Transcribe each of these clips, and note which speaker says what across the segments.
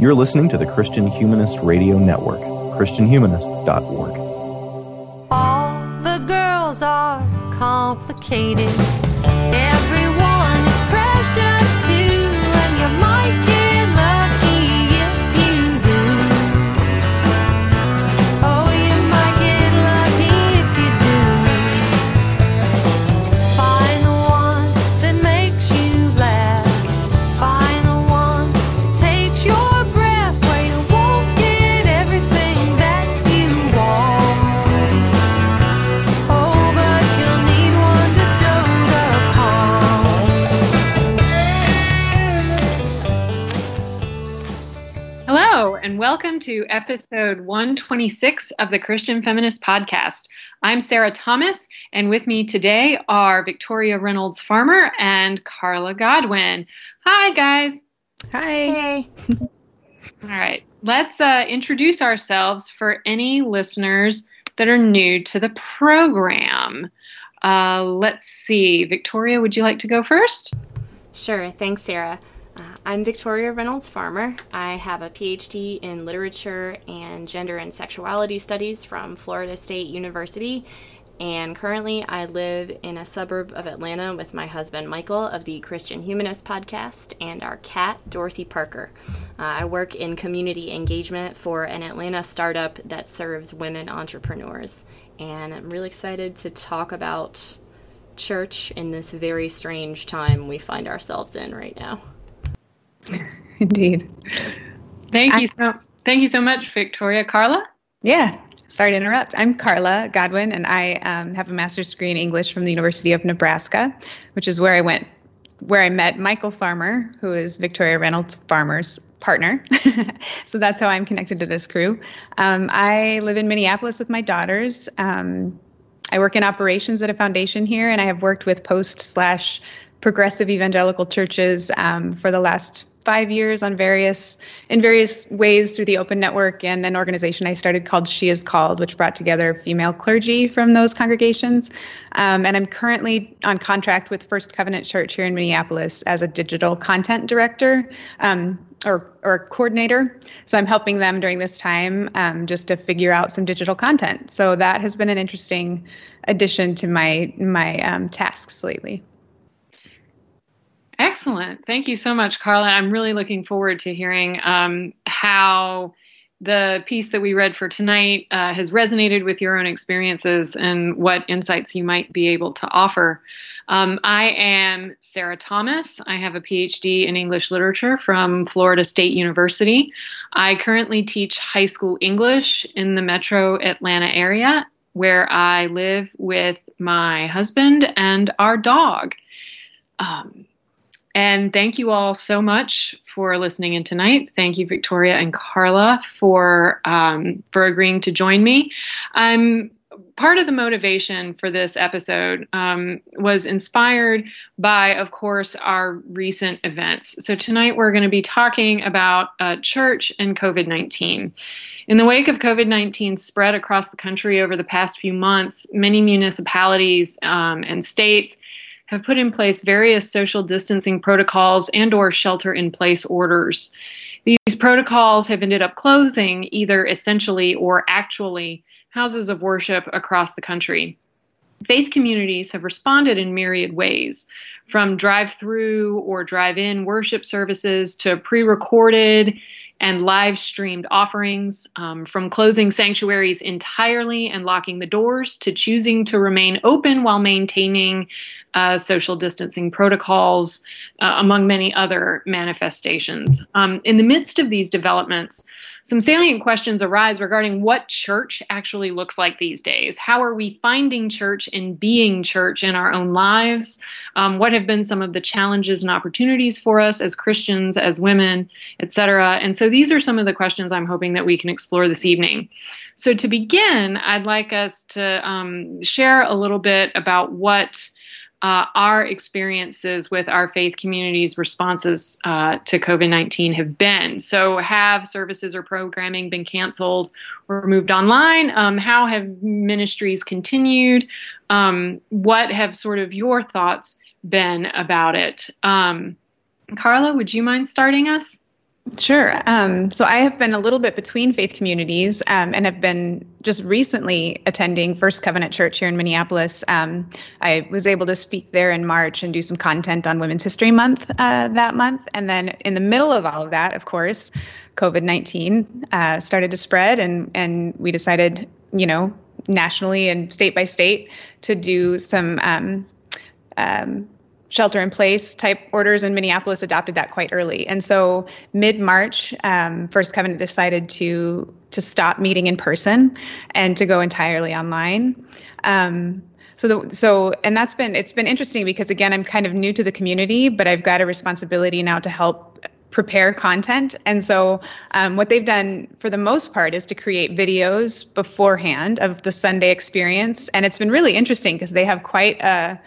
Speaker 1: You're listening to the Christian Humanist Radio Network, ChristianHumanist.org.
Speaker 2: All the girls are complicated. Everyone is precious to
Speaker 3: episode 126 of the Christian Feminist Podcast. I'm Sarah Thomas, and with me today are Victoria Reynolds Farmer and Carla Godwin. Hi, guys.
Speaker 4: Hi. Hey.
Speaker 3: All right, let's uh, introduce ourselves for any listeners that are new to the program. Uh, let's see. Victoria, would you like to go first?
Speaker 4: Sure. Thanks, Sarah. I'm Victoria Reynolds Farmer. I have a PhD in literature and gender and sexuality studies from Florida State University. And currently, I live in a suburb of Atlanta with my husband Michael of the Christian Humanist podcast and our cat Dorothy Parker. Uh, I work in community engagement for an Atlanta startup that serves women entrepreneurs. And I'm really excited to talk about church in this very strange time we find ourselves in right now.
Speaker 5: Indeed.
Speaker 3: Thank
Speaker 5: I-
Speaker 3: you so. Thank you so much, Victoria. Carla.
Speaker 5: Yeah. Sorry to interrupt. I'm Carla Godwin, and I um, have a master's degree in English from the University of Nebraska, which is where I went, where I met Michael Farmer, who is Victoria Reynolds Farmer's partner. so that's how I'm connected to this crew. Um, I live in Minneapolis with my daughters. Um, I work in operations at a foundation here, and I have worked with post slash progressive evangelical churches um, for the last five years on various in various ways through the open network and an organization i started called she is called which brought together female clergy from those congregations. Um, and i'm currently on contract with first covenant church here in minneapolis as a digital content director um, or, or coordinator. So i'm helping them during this time um, just to figure out some digital content. So that has been an interesting addition to my my um, tasks lately
Speaker 3: Excellent. Thank you so much, Carla. I'm really looking forward to hearing um, how the piece that we read for tonight uh, has resonated with your own experiences and what insights you might be able to offer. Um, I am Sarah Thomas. I have a PhD in English literature from Florida State University. I currently teach high school English in the metro Atlanta area, where I live with my husband and our dog. Um, and thank you all so much for listening in tonight. Thank you, Victoria and Carla, for um, for agreeing to join me. I'm part of the motivation for this episode um, was inspired by, of course, our recent events. So tonight we're going to be talking about uh, church and COVID nineteen. In the wake of COVID 19 spread across the country over the past few months, many municipalities um, and states have put in place various social distancing protocols and or shelter in place orders. These protocols have ended up closing either essentially or actually houses of worship across the country. Faith communities have responded in myriad ways, from drive through or drive in worship services to pre recorded and live streamed offerings, um, from closing sanctuaries entirely and locking the doors to choosing to remain open while maintaining uh, social distancing protocols, uh, among many other manifestations. Um, in the midst of these developments, some salient questions arise regarding what church actually looks like these days. How are we finding church and being church in our own lives? Um, what have been some of the challenges and opportunities for us as Christians, as women, etc.? And so these are some of the questions I'm hoping that we can explore this evening. So to begin, I'd like us to um, share a little bit about what uh, our experiences with our faith communities' responses uh, to COVID 19 have been. So, have services or programming been canceled or moved online? Um, how have ministries continued? Um, what have sort of your thoughts been about it? Um, Carla, would you mind starting us?
Speaker 5: Sure. Um, so I have been a little bit between faith communities um, and have been just recently attending First Covenant Church here in Minneapolis. Um, I was able to speak there in March and do some content on Women's History Month uh, that month. And then in the middle of all of that, of course, COVID 19 uh, started to spread, and, and we decided, you know, nationally and state by state to do some. Um, um, shelter in place type orders in Minneapolis adopted that quite early. And so mid March, um, First Covenant decided to to stop meeting in person and to go entirely online. Um, so the, so and that's been it's been interesting because again I'm kind of new to the community, but I've got a responsibility now to help prepare content. And so, um, what they've done for the most part is to create videos beforehand of the Sunday experience. And it's been really interesting because they have quite a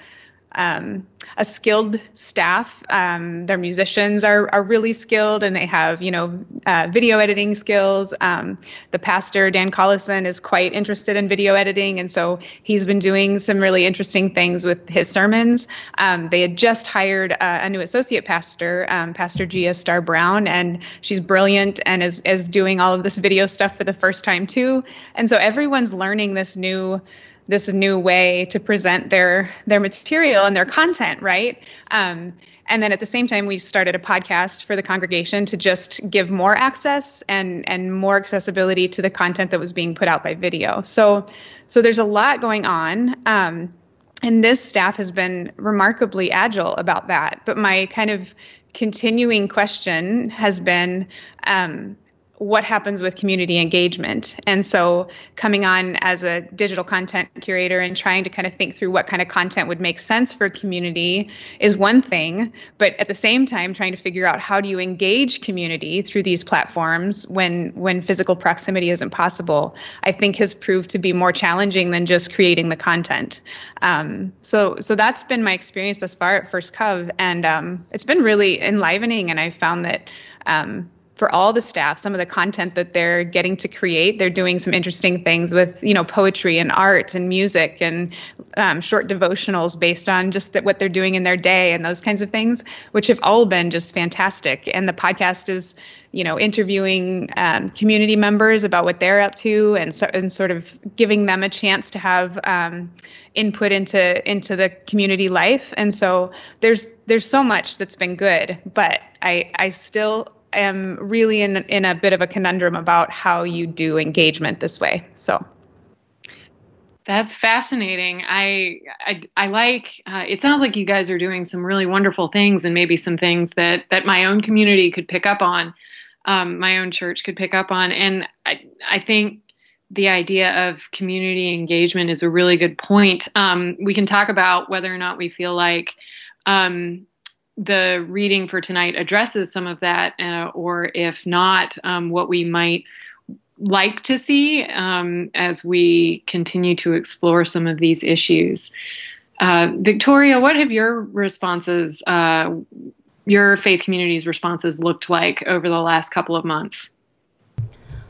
Speaker 5: um, a skilled staff. Um, their musicians are are really skilled, and they have you know uh, video editing skills. Um, the pastor Dan Collison is quite interested in video editing, and so he's been doing some really interesting things with his sermons. Um, they had just hired uh, a new associate pastor, um, Pastor Gia Star Brown, and she's brilliant and is is doing all of this video stuff for the first time too. And so everyone's learning this new this new way to present their their material and their content, right? Um, and then at the same time, we started a podcast for the congregation to just give more access and and more accessibility to the content that was being put out by video. So so there's a lot going on. Um, and this staff has been remarkably agile about that. But my kind of continuing question has been um, what happens with community engagement. And so, coming on as a digital content curator and trying to kind of think through what kind of content would make sense for community is one thing, but at the same time, trying to figure out how do you engage community through these platforms when when physical proximity isn't possible, I think has proved to be more challenging than just creating the content. Um, so, so that's been my experience thus far at First Cov, and um, it's been really enlivening. And I found that. Um, for all the staff some of the content that they're getting to create. They're doing some interesting things with you know poetry and art and music and um, short devotionals based on just that what they're doing in their day and those kinds of things which have all been just fantastic. And the podcast is you know interviewing um, community members about what they're up to and so and sort of giving them a chance to have um, input into into the community life. And so there's there's so much that's been good but i i still am really in in a bit of a conundrum about how you do engagement this way. So
Speaker 3: that's fascinating. I I, I like. Uh, it sounds like you guys are doing some really wonderful things, and maybe some things that that my own community could pick up on, um, my own church could pick up on, and I I think the idea of community engagement is a really good point. Um, we can talk about whether or not we feel like um, the reading for tonight addresses some of that, uh, or if not, um, what we might like to see um, as we continue to explore some of these issues. Uh, Victoria, what have your responses, uh, your faith community's responses looked like over the last couple of months?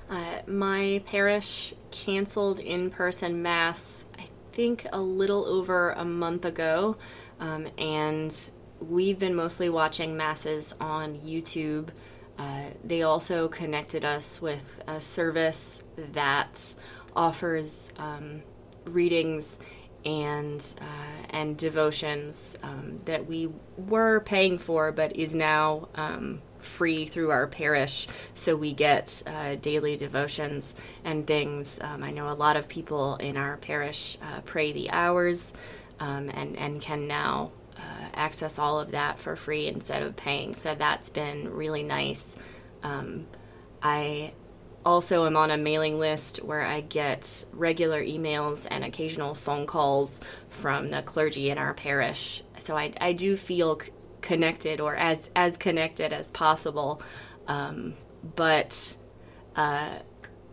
Speaker 4: Uh, my parish canceled in person Mass, I think, a little over a month ago. Um, and we've been mostly watching masses on YouTube. Uh, they also connected us with a service that offers um, readings and uh, and devotions um, that we were paying for, but is now um, free through our parish. So we get uh, daily devotions and things. Um, I know a lot of people in our parish uh, pray the hours um, and and can now access all of that for free instead of paying. So that's been really nice. Um, I also am on a mailing list where I get regular emails and occasional phone calls from the clergy in our parish. So I, I do feel c- connected or as, as connected as possible. Um, but uh,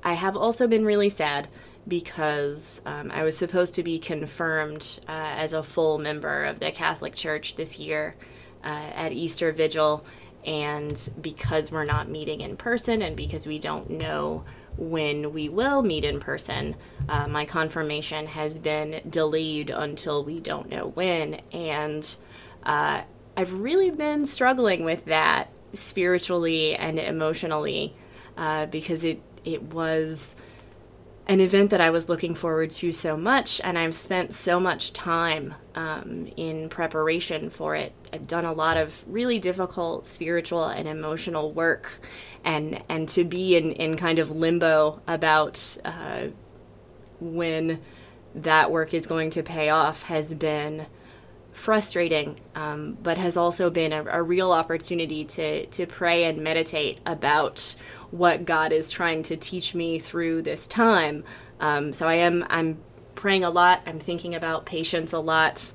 Speaker 4: I have also been really sad because um, I was supposed to be confirmed uh, as a full member of the Catholic Church this year uh, at Easter Vigil. And because we're not meeting in person and because we don't know when we will meet in person, uh, my confirmation has been delayed until we don't know when. And uh, I've really been struggling with that spiritually and emotionally uh, because it it was an event that I was looking forward to so much, and I've spent so much time um, in preparation for it. I've done a lot of really difficult spiritual and emotional work, and and to be in, in kind of limbo about uh, when that work is going to pay off has been frustrating, um, but has also been a, a real opportunity to to pray and meditate about what God is trying to teach me through this time. Um, so I am I'm praying a lot. I'm thinking about patience a lot.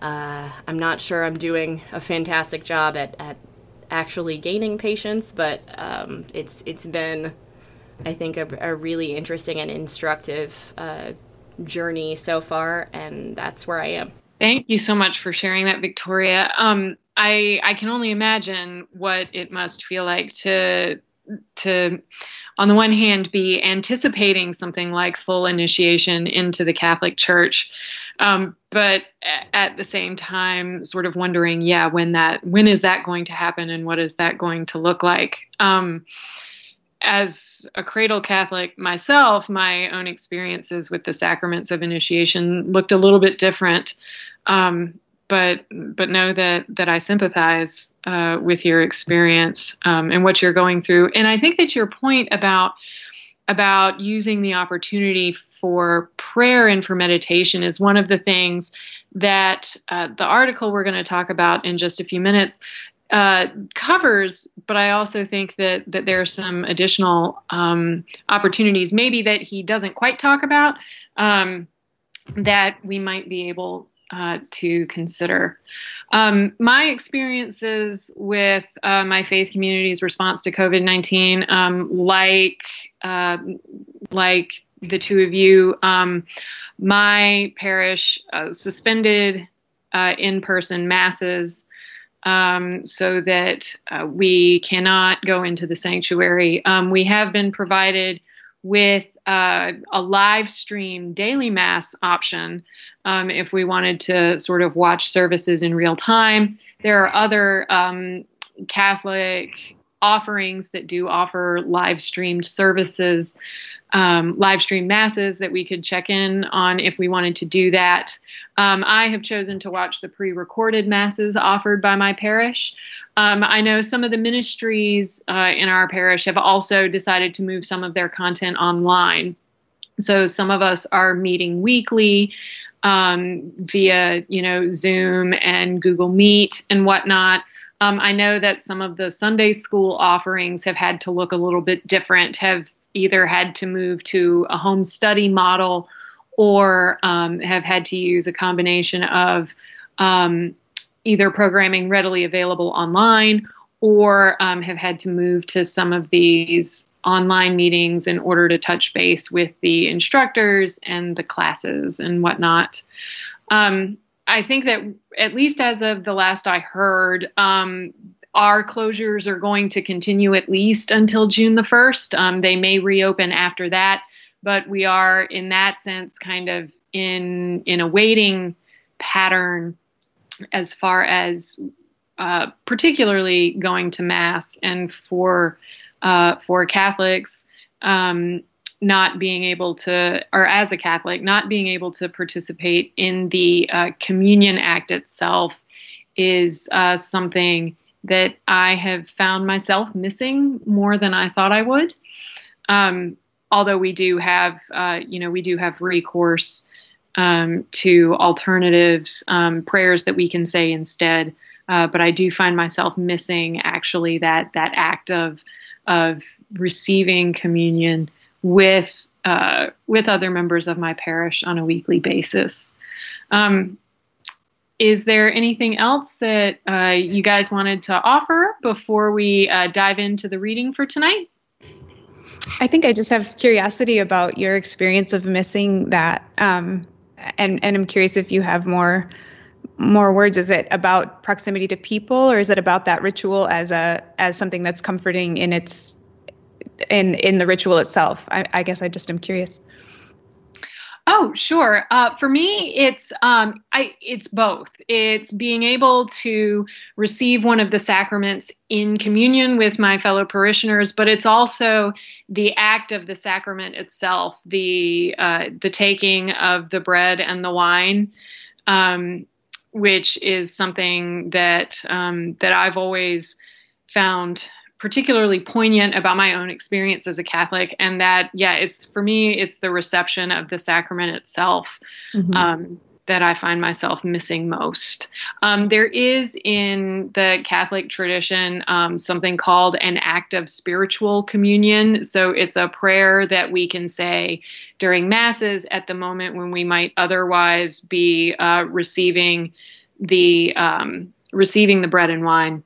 Speaker 4: Uh, I'm not sure I'm doing a fantastic job at, at actually gaining patience, but um, it's it's been I think a, a really interesting and instructive uh, journey so far, and that's where I am.
Speaker 3: Thank you so much for sharing that, Victoria. Um, I I can only imagine what it must feel like to to on the one hand be anticipating something like full initiation into the Catholic Church, um, but at the same time sort of wondering, yeah, when that when is that going to happen and what is that going to look like? Um, as a cradle Catholic myself, my own experiences with the sacraments of initiation looked a little bit different. Um, but but know that that I sympathize uh, with your experience um, and what you're going through. And I think that your point about about using the opportunity for prayer and for meditation is one of the things that uh, the article we're going to talk about in just a few minutes uh, covers, but I also think that that there are some additional um, opportunities, maybe that he doesn't quite talk about, um, that we might be able uh, to consider. Um, my experiences with uh, my faith community's response to COVID nineteen, um, like uh, like the two of you, um, my parish uh, suspended uh, in person masses. Um, so that uh, we cannot go into the sanctuary. Um, we have been provided with uh, a live stream daily mass option um, if we wanted to sort of watch services in real time. There are other um, Catholic offerings that do offer live streamed services, um, live stream masses that we could check in on if we wanted to do that. Um, I have chosen to watch the pre recorded masses offered by my parish. Um, I know some of the ministries uh, in our parish have also decided to move some of their content online. So some of us are meeting weekly um, via, you know, Zoom and Google Meet and whatnot. Um, I know that some of the Sunday school offerings have had to look a little bit different, have either had to move to a home study model or um, have had to use a combination of um, either programming readily available online or um, have had to move to some of these online meetings in order to touch base with the instructors and the classes and whatnot. Um, I think that at least as of the last I heard, um, our closures are going to continue at least until June the 1st. Um, they may reopen after that, but we are in that sense kind of in in a waiting pattern as far as uh, particularly going to mass and for uh, for Catholics um, not being able to, or as a Catholic, not being able to participate in the uh, communion act itself is uh, something that I have found myself missing more than I thought I would. Um, although we do have, uh, you know, we do have recourse um, to alternatives, um, prayers that we can say instead. Uh, but I do find myself missing actually that that act of of receiving communion with uh, with other members of my parish on a weekly basis. Um, is there anything else that uh, you guys wanted to offer before we uh, dive into the reading for tonight?
Speaker 5: I think I just have curiosity about your experience of missing that, um, and and I'm curious if you have more more words. Is it about proximity to people, or is it about that ritual as a as something that's comforting in its in in the ritual itself? I, I guess I just am curious.
Speaker 3: Oh, sure. Uh, for me, it's um, I, it's both. It's being able to receive one of the sacraments in communion with my fellow parishioners, but it's also the act of the sacrament itself, the uh, the taking of the bread and the wine, um, which is something that um, that I've always found particularly poignant about my own experience as a Catholic, and that yeah, it's for me, it's the reception of the sacrament itself
Speaker 5: Mhm.
Speaker 3: um, that I find myself missing most. Um, there is in the Catholic tradition um, something called an act of spiritual communion. So it's a prayer that we can say during masses at the moment when we might otherwise be uh, receiving the um, receiving the bread and wine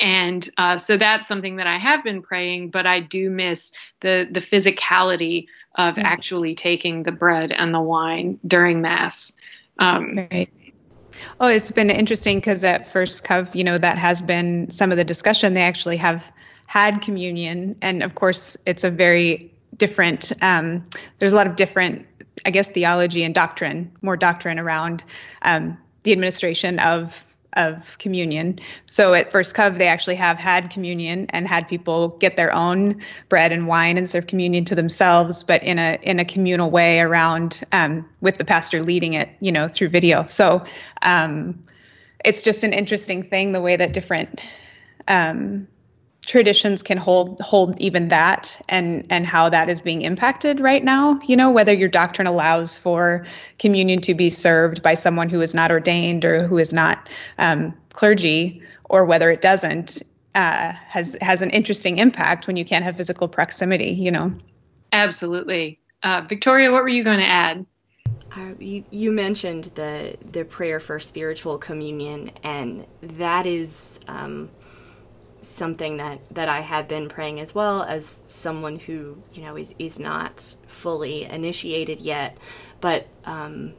Speaker 3: and uh, so that's something that I have been praying, but I do miss the the physicality of
Speaker 5: Mm.
Speaker 3: actually taking the bread and the wine during mass. Um,
Speaker 5: Right. Oh, it's been interesting because at First Cov, you know, that has been some of the discussion. They actually have had communion, and of course, it's a very different. Um, there's a lot of different, I guess, theology and doctrine, more doctrine around um, the administration of of communion. So at First Cov, they actually have had communion and had people get their own bread and wine and serve communion to themselves, but in a in a communal way around um, with the pastor leading it, you know, through video. So um, it's just an interesting thing the way that different um, traditions can hold hold even that and and how that is being impacted right now you know whether your doctrine allows for communion to be served by someone who is not ordained or who is not um, clergy or whether it doesn't uh, has has an interesting impact when you can't have physical proximity you know
Speaker 3: absolutely, uh, Victoria. What were you going to add?
Speaker 4: Uh, you, you mentioned the the prayer for spiritual communion, and that is um, something that, that I have been praying as well as someone who you know is is not fully initiated yet, but um,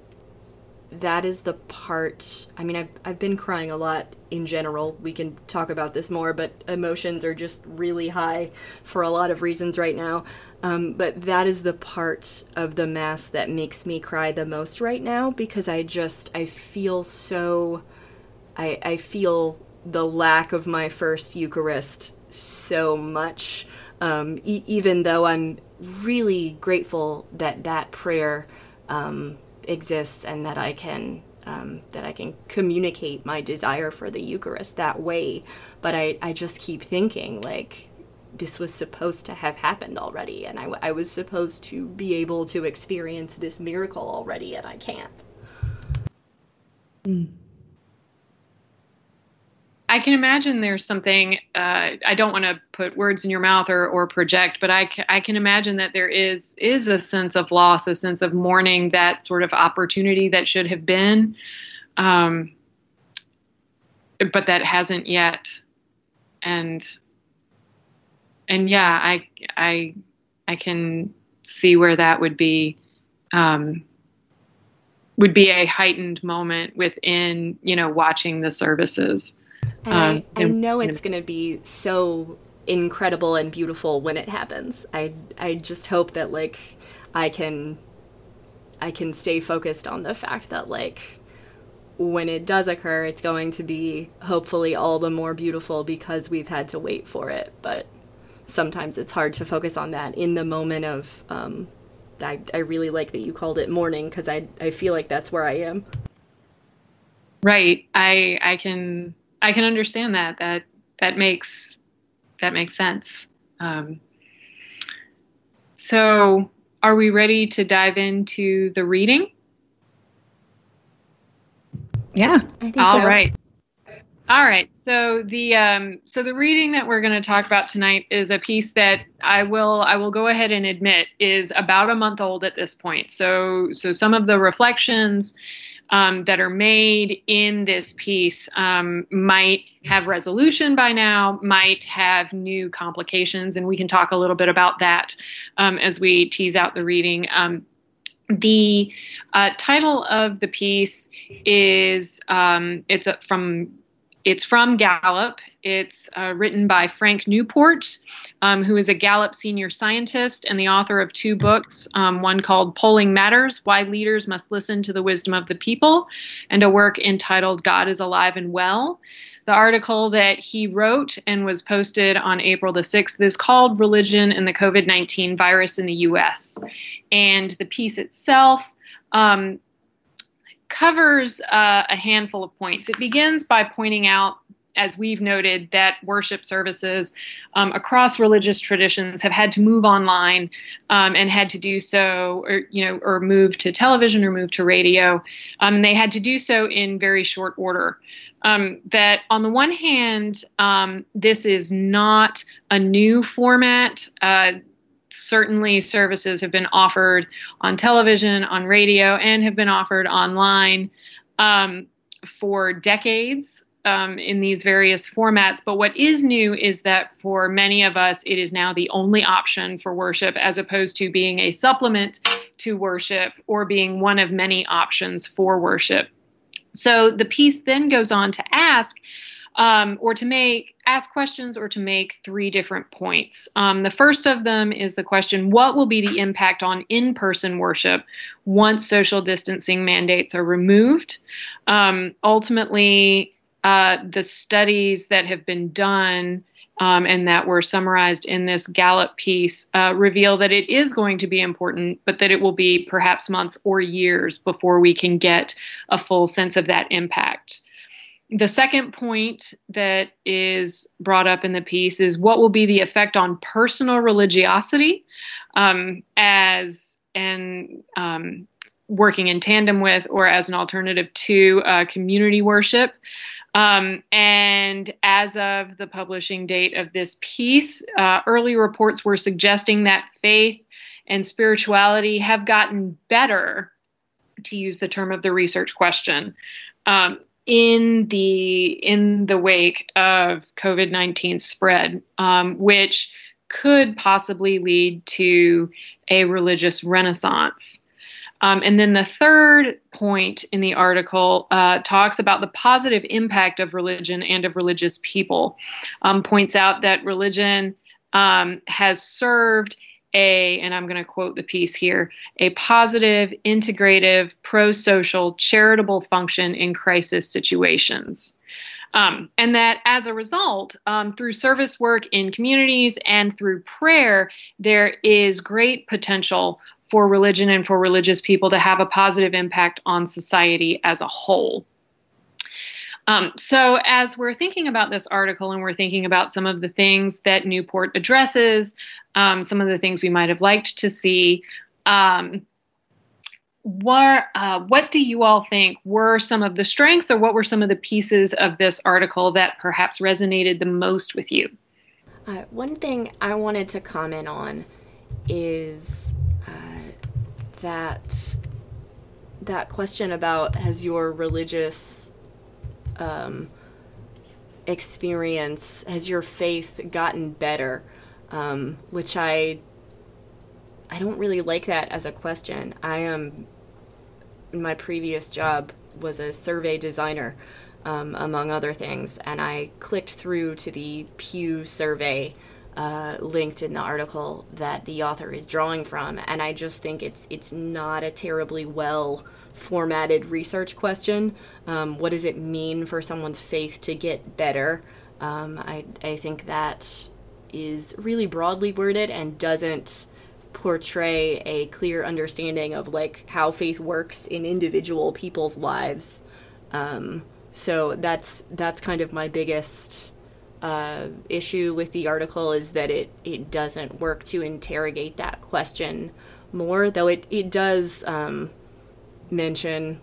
Speaker 4: that is the part. I mean, I've I've been crying a lot in general. We can talk about this more, but emotions are just really high for a lot of reasons right now. Um, but that is the part of the mass that makes me cry the most right now because I just I feel so. I I feel the lack of my first Eucharist so much. Um, e- even though I'm really grateful that that prayer um, exists and that I can um, that I can communicate my desire for the Eucharist that way, but I, I just keep thinking like this was supposed to have happened already, and I, I was supposed to be able to experience this miracle already, and I can't.
Speaker 3: I can imagine there's something. Uh, I don't want to put words in your mouth or, or project, but I, I can imagine that there is is a sense of loss, a sense of mourning that sort of opportunity that should have been, um, but that hasn't yet. And and yeah, I I I can see where that would be. Um, would be a heightened moment within, you know, watching the services.
Speaker 4: And
Speaker 3: Um,
Speaker 4: I, I
Speaker 3: and-
Speaker 4: know it's going to be so incredible and beautiful when it happens. I I just hope that like I can I can stay focused on the fact that like when it does occur, it's going to be hopefully all the more beautiful because we've had to wait for it. But sometimes it's hard to focus on that in the moment of. Um, I, I really like that you called it mourning because I, I feel like that's where I am.
Speaker 3: Right. I I can I can understand that. That that makes that makes sense. Um, so, are we ready to dive into the reading?
Speaker 5: yeah
Speaker 4: I think
Speaker 3: All
Speaker 4: so.
Speaker 3: right. All right. So the um, so the reading that we're going to talk about tonight is a piece that I will I will go ahead and admit is about a month old at this point. So so some of the reflections um, that are made in this piece um, might have resolution by now, might have new complications, and we can talk a little bit about that um, as we tease out the reading. Um, the uh, title of the piece is um, it's from it's from Gallup. It's uh, written by Frank Newport, um, who is a Gallup senior scientist and the author of two books um, one called Polling Matters Why Leaders Must Listen to the Wisdom of the People, and a work entitled God is Alive and Well. The article that he wrote and was posted on April the 6th is called Religion and the COVID 19 Virus in the U.S. And the piece itself um, covers uh, a handful of points. It begins by pointing out, as we've noted, that worship services um, across religious traditions have had to move online um, and had to do so, or you know, or move to television or move to radio. Um, they had to do so in very short order. Um, that on the one hand, um, this is not a new format. Uh, certainly services have been offered on television, on radio, and have been offered online um, for decades um, in these various formats. But what is new is that for many of us, it is now the only option for worship as opposed to being a supplement to worship or being one of many options for worship. So the piece then goes on to ask um, or to make ask questions or to make three different points. Um, the first of them is the question What will be the impact on in person worship once social distancing mandates are removed? Um, ultimately, uh, the studies that have been done um, and that were summarized in this Gallup piece uh, reveal that it is going to be important, but that it will be perhaps months or years before we can get a full sense of that impact the second point that is brought up in the piece is what will be the effect on personal religiosity um, as and um, working in tandem with or as an alternative to uh, community worship. Um, and as of the publishing date of this piece, uh, early reports were suggesting that faith and spirituality have gotten better, to use the term of the research question, um, in the in the wake of COVID nineteen spread, um, which could possibly lead to a religious renaissance. Um, and then the third point in the article uh, talks about the positive impact of religion and of religious people. Um, points out that religion um, has served a, and I'm going to quote the piece here, a positive, integrative, pro social, charitable function in crisis situations. Um, and that as a result, um, through service work in communities and through prayer, there is great potential for religion and for religious people to have a positive impact on society as a whole. Um, so, as we're thinking about this article and we're thinking about some of the things that Newport addresses, um, some of the things we might have liked to see, um, what, uh, what do you all think were some of the strengths or what were some of the pieces of this article that perhaps resonated the most with you?
Speaker 4: Uh, one thing I wanted to comment on is uh, that that question about has your religious um, experience has your faith gotten better? Um, which I I don't really like that as a question. I am my previous job was a survey designer, um, among other things, and I clicked through to the Pew survey uh, linked in the article that the author is drawing from, and I just think it's it's not a terribly well formatted research question. Um, what does it mean for someone's faith to get better? Um, I, I think that is really broadly worded and doesn't portray a clear understanding of like how faith works in individual people's lives. Um, so that's that's kind of my biggest uh, issue with the article is that it it doesn't work to interrogate that question more, though it it does um, mention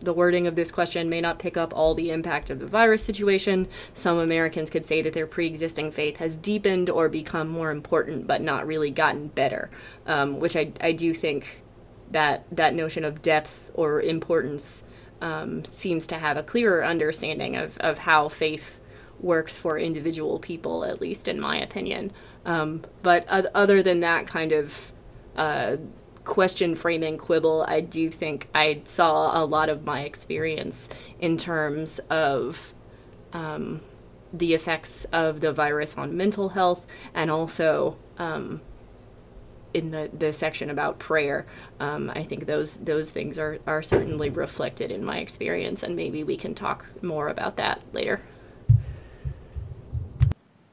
Speaker 4: the wording of this question may not pick up all the impact of the virus situation. Some Americans could say that their pre existing faith has deepened or become more important, but not really gotten better, um, which I, I do think that that notion of depth or importance um, seems to have a clearer understanding of, of how faith works for individual people, at least in my opinion. Um, but other than that kind of uh, question framing quibble, I do think I saw a lot of my experience in terms of um, the effects of the virus on mental health and also um, in the, the section about prayer, um, I think those those things are, are certainly reflected in my experience, and maybe we can talk more about that later.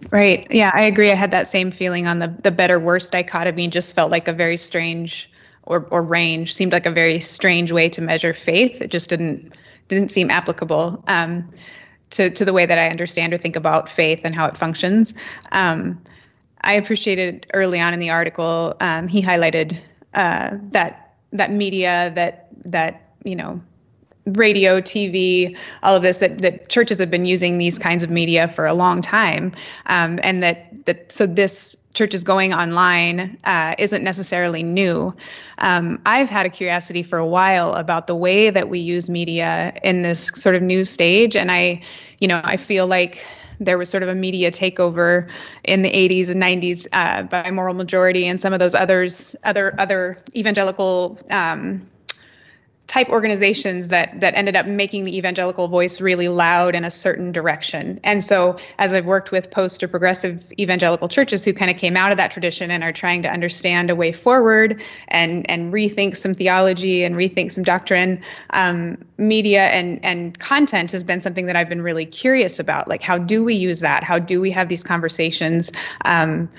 Speaker 5: Right. Yeah, I agree. I had that same feeling on the the better worse dichotomy. Just felt like a very strange or or range seemed like a very strange way to measure faith. It just didn't didn't seem applicable um, to to the way that I understand or think about faith and how it functions. Um, I appreciated early on in the article um, he highlighted uh, that that media that that you know radio, TV, all of this that, that churches have been using these kinds of media for a long time, um, and that that so this church is going online uh, isn't necessarily new. Um, I've had a curiosity for a while about the way that we use media in this sort of new stage, and I, you know, I feel like there was sort of a media takeover in the 80s and 90s uh, by Moral Majority and some of those others, other other evangelical. Um, type organizations that that ended up making the evangelical voice really loud in a certain direction. And so as I've worked with post or progressive evangelical churches who kind of came out of that tradition and are trying to understand a way forward and and rethink some theology and rethink some doctrine, um, media and and content has been something that I've been really curious about. Like how do we use that? How do we have these conversations? Um,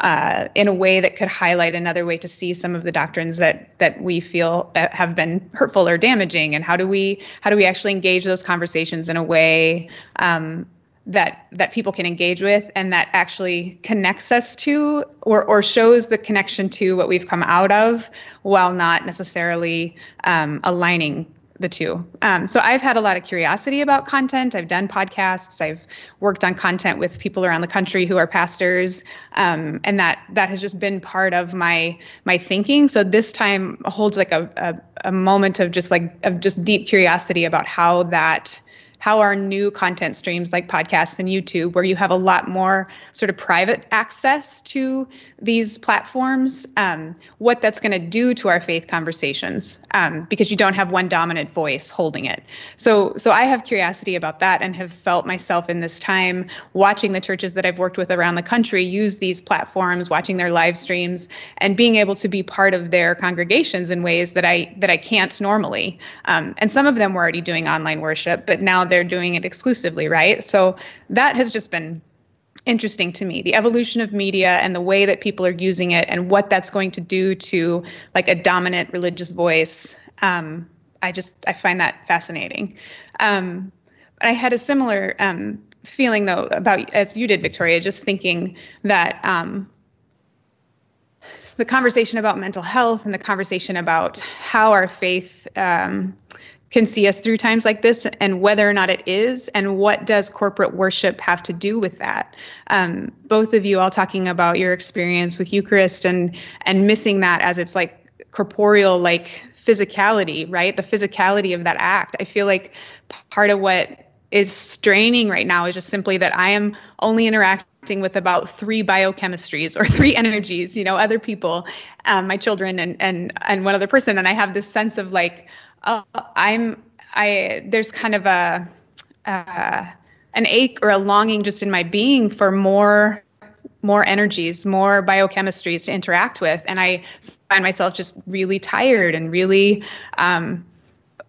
Speaker 5: uh, in a way that could highlight another way to see some of the doctrines that that we feel that have been hurtful or damaging, and how do we how do we actually engage those conversations in a way um, that that people can engage with and that actually connects us to or or shows the connection to what we've come out of, while not necessarily um, aligning the two. Um, so I've had a lot of curiosity about content. I've done podcasts. I've worked on content with people around the country who are pastors, um, and that that has just been part of my my thinking. So this time holds like a, a, a moment of just like of just deep curiosity about how that how our new content streams like podcasts and YouTube, where you have a lot more sort of private access to these platforms, um, what that's going to do to our faith conversations, um, because you don't have one dominant voice holding it. So, so I have curiosity about that, and have felt myself in this time watching the churches that I've worked with around the country use these platforms, watching their live streams, and being able to be part of their congregations in ways that I that I can't normally. Um, and some of them were already doing online worship, but now they're doing it exclusively, right? So that has just been interesting to me the evolution of media and the way that people are using it and what that's going to do to like a dominant religious voice um, i just i find that fascinating um, i had a similar um, feeling though about as you did victoria just thinking that um, the conversation about mental health and the conversation about how our faith um, can see us through times like this and whether or not it is and what does corporate worship have to do with that? Um, both of you all talking about your experience with eucharist and and missing that as it's like corporeal like physicality right? The physicality of that act. I feel like part of what is straining right now is just simply that i am only interacting with about three biochemistries or three energies you know other people um, my children and and and one other person. And i have this sense of like I'm I there's kind of a uh, an ache or a longing just in my being for more more energies, more biochemistries to interact with, and I find myself just really tired and really um,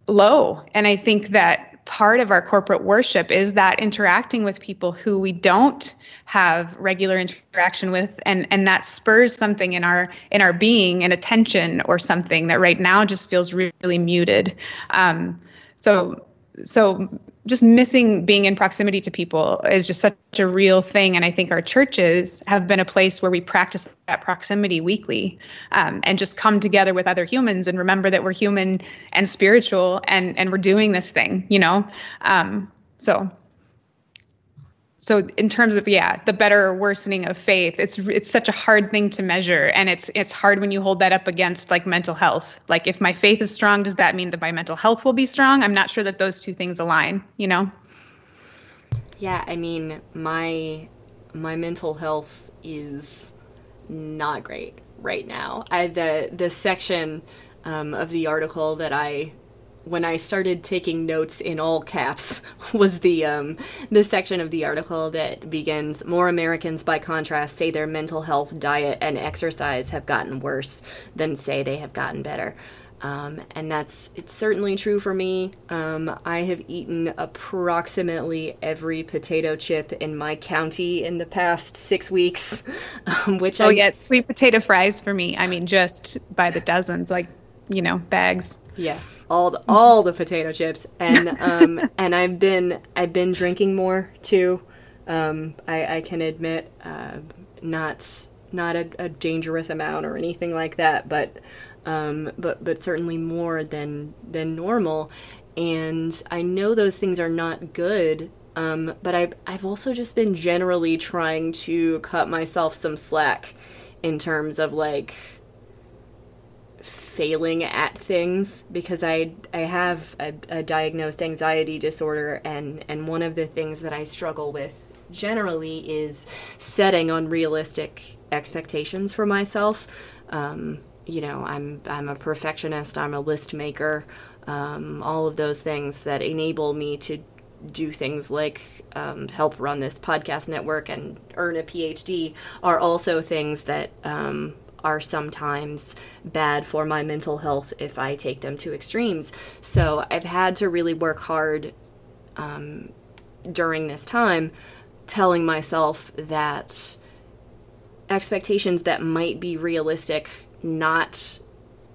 Speaker 5: low. And I think that part of our corporate worship is that interacting with people who we don't have regular interaction with and and that spurs something in our in our being and attention or something that right now just feels really muted. Um, so so just missing being in proximity to people is just such a real thing. And i think our churches have been a place where we practice that proximity weekly um, and just come together with other humans and remember that we're human and spiritual and and we're doing this thing you know? Um, so so in terms of yeah the better or worsening of faith it's it's such a hard thing to measure. And it's it's hard when you hold that up against like mental health. Like if my faith is strong does that mean that my mental health will be strong? I'm not sure that those two things align you know?
Speaker 4: Yeah i mean my my mental health is not great right now. I, the the section um, of the article that i when I started taking notes in all caps was the um, the section of the article that begins more Americans by contrast say their mental health diet and exercise have gotten worse than say they have gotten better um, and that's it's certainly true for me um, I have eaten approximately every potato chip in my county in the past six weeks um, which
Speaker 5: Oh
Speaker 4: I,
Speaker 5: yeah, sweet potato fries for me. I mean, just by the dozens, like you know, bags.
Speaker 4: Yeah, all the all the potato chips, and um, and I've been I've been drinking more too. Um, I, I can admit, uh, not not a, a dangerous amount or anything like that, but um, but but certainly more than than normal. And I know those things are not good. Um, but I've I've also just been generally trying to cut myself some slack in terms of like failing at things because I I have a, a diagnosed anxiety disorder and and one of the things that I struggle with generally is setting unrealistic expectations for myself. Um, you know, I'm I'm a perfectionist. I'm a list maker. Um, all of those things that enable me to do things like um, help run this podcast network and earn a PhD are also things that um, are sometimes bad for my mental health if I take them to extremes. So I've had to really work hard um, during this time telling myself that expectations that might be realistic not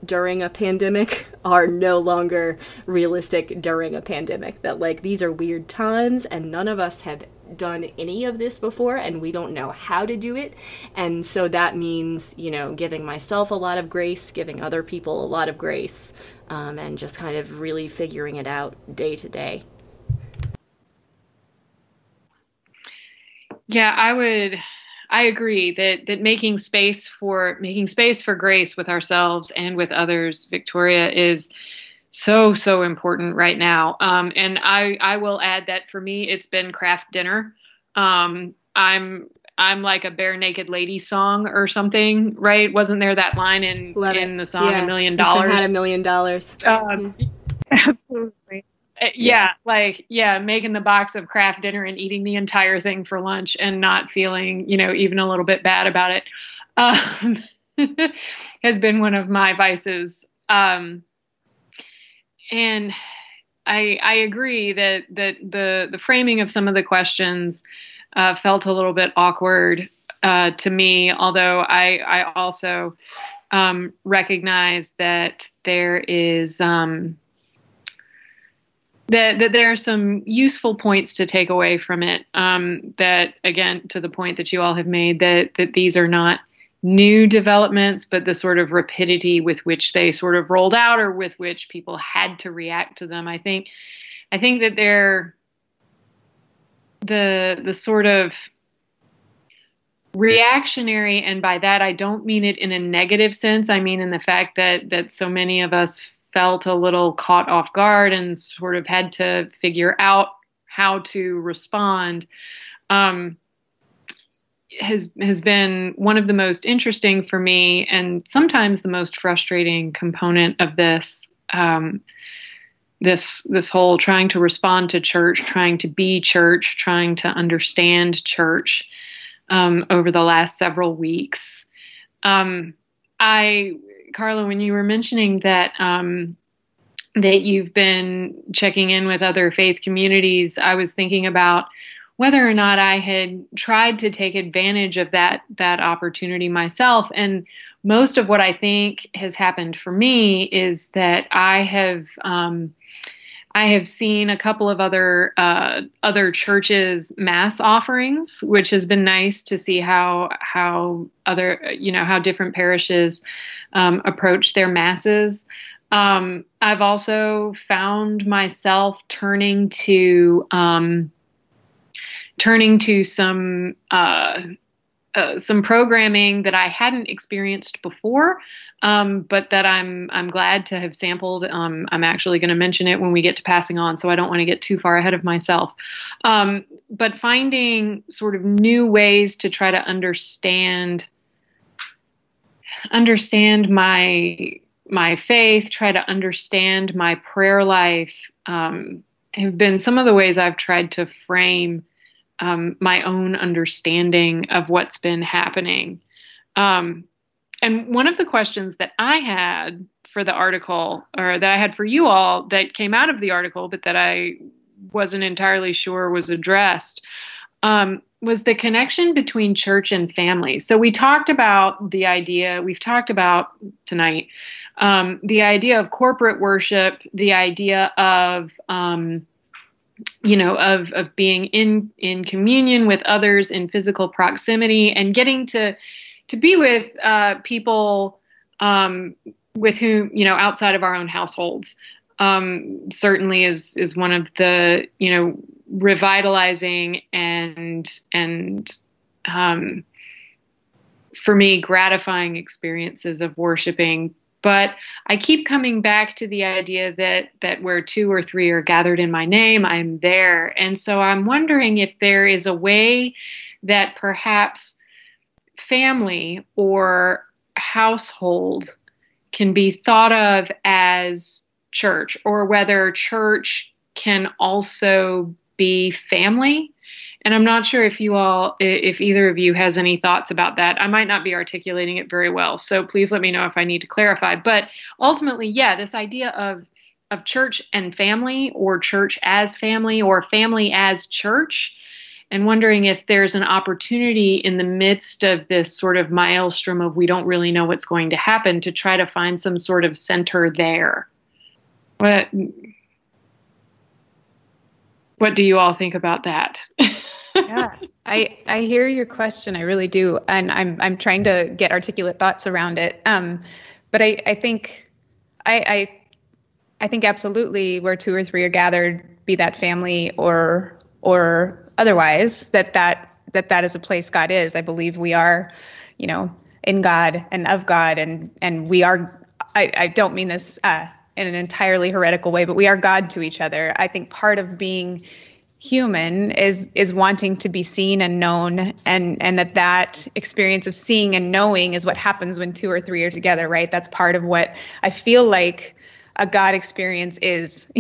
Speaker 4: during a pandemic are no longer realistic during a pandemic. That, like, these are weird times and none of us have done any of this before and we don't know how to do it. And so that means, you know, giving myself a lot of grace, giving other people a lot of grace, um, and just kind of really figuring it out day to day.
Speaker 3: Yeah, I would I agree that that making space for making space for grace with ourselves and with others, Victoria, is so so important right now. Um, and I I will add that for me, it's been Kraft Dinner. Um, I'm I'm like a bare naked lady song or something, right? Wasn't there that line in
Speaker 4: Love
Speaker 3: in
Speaker 4: it.
Speaker 3: the song
Speaker 4: Yeah.
Speaker 3: A Million Dollars?
Speaker 4: had a million dollars.
Speaker 3: Um, absolutely. Uh, Yeah, like yeah, making the box of Kraft Dinner and eating the entire thing for lunch and not feeling, you know, even a little bit bad about it, um, has been one of my vices. Um, and I I agree that that the the framing of some of the questions uh, felt a little bit awkward uh, to me. Although I I also um, recognize that there is. Um, that, that there are some useful points to take away from it. Um, that again, to the point that you all have made, that that these are not new developments, but the sort of rapidity with which they sort of rolled out, or with which people had to react to them. I think, I think that they're the the sort of reactionary and by that I don't mean it in a negative sense I mean in the fact that that so many of us felt a little caught off guard and sort of had to figure out how to respond um, has has been one of the most interesting for me and sometimes the most frustrating component of this um, this this whole trying to respond to church trying to be church trying to understand church um, over the last several weeks. Um, I Carla, when you were mentioning that um, that you've been checking in with other faith communities, I was thinking about whether or not I had tried to take advantage of that that opportunity myself. And most of what I think has happened for me is that I have. Um, I have seen a couple of other uh, other churches mass offerings, which has been nice to see how how other you know how different parishes um, approach their masses. Um, I've also found myself turning to um, turning to some uh, uh, some programming that I hadn't experienced before, um, but that I'm I'm glad to have sampled. Um, I'm actually going to mention it when we get to passing on, so I don't want to get too far ahead of myself. Um, but finding sort of new ways to try to understand understand my my faith, try to understand my prayer life, um, have been some of the ways I've tried to frame um, my own understanding of what's been happening. Um, and one of the questions that I had for the article, or that I had for you all, that came out of the article, but that I wasn't entirely sure was addressed, um, was the connection between church and family. So we talked about the idea, we've talked about tonight, um, the idea of corporate worship, the idea of, um, you know, of, of being in, in communion with others in physical proximity and getting to, to be with uh, people um, with whom, you know, outside of our own households. Um, certainly is is one of the you know revitalizing and and um, for me gratifying experiences of worshiping but i keep coming back to the idea that that where two or three are gathered in my name i'm there and so i'm wondering if there is a way that perhaps family or household can be thought of as church or whether church can also be family. And I'm not sure if you all, if either of you has any thoughts about that. I might not be articulating it very well. So please let me know if I need to clarify. But ultimately, yeah, this idea of, of church and family or church as family or family as church and wondering if there's an opportunity in the midst of this sort of maelstrom of we don't really know what's going to happen to try to find some sort of center there. What what do you all think about that?
Speaker 5: yeah, I I hear your question. I really do, and I'm I'm trying to get articulate thoughts around it. Um, but I I think I I I think absolutely where two or three are gathered, be that family or or otherwise, that that that that is a place God is. I believe we are, you know, in God and of God, and and we are. I I don't mean this. Uh, in an entirely heretical way, but we are God to each other. I think part of being human is is wanting to be seen and known and and that that experience of seeing and knowing is what happens when two or three are together right? That's part of what i feel like a god experience is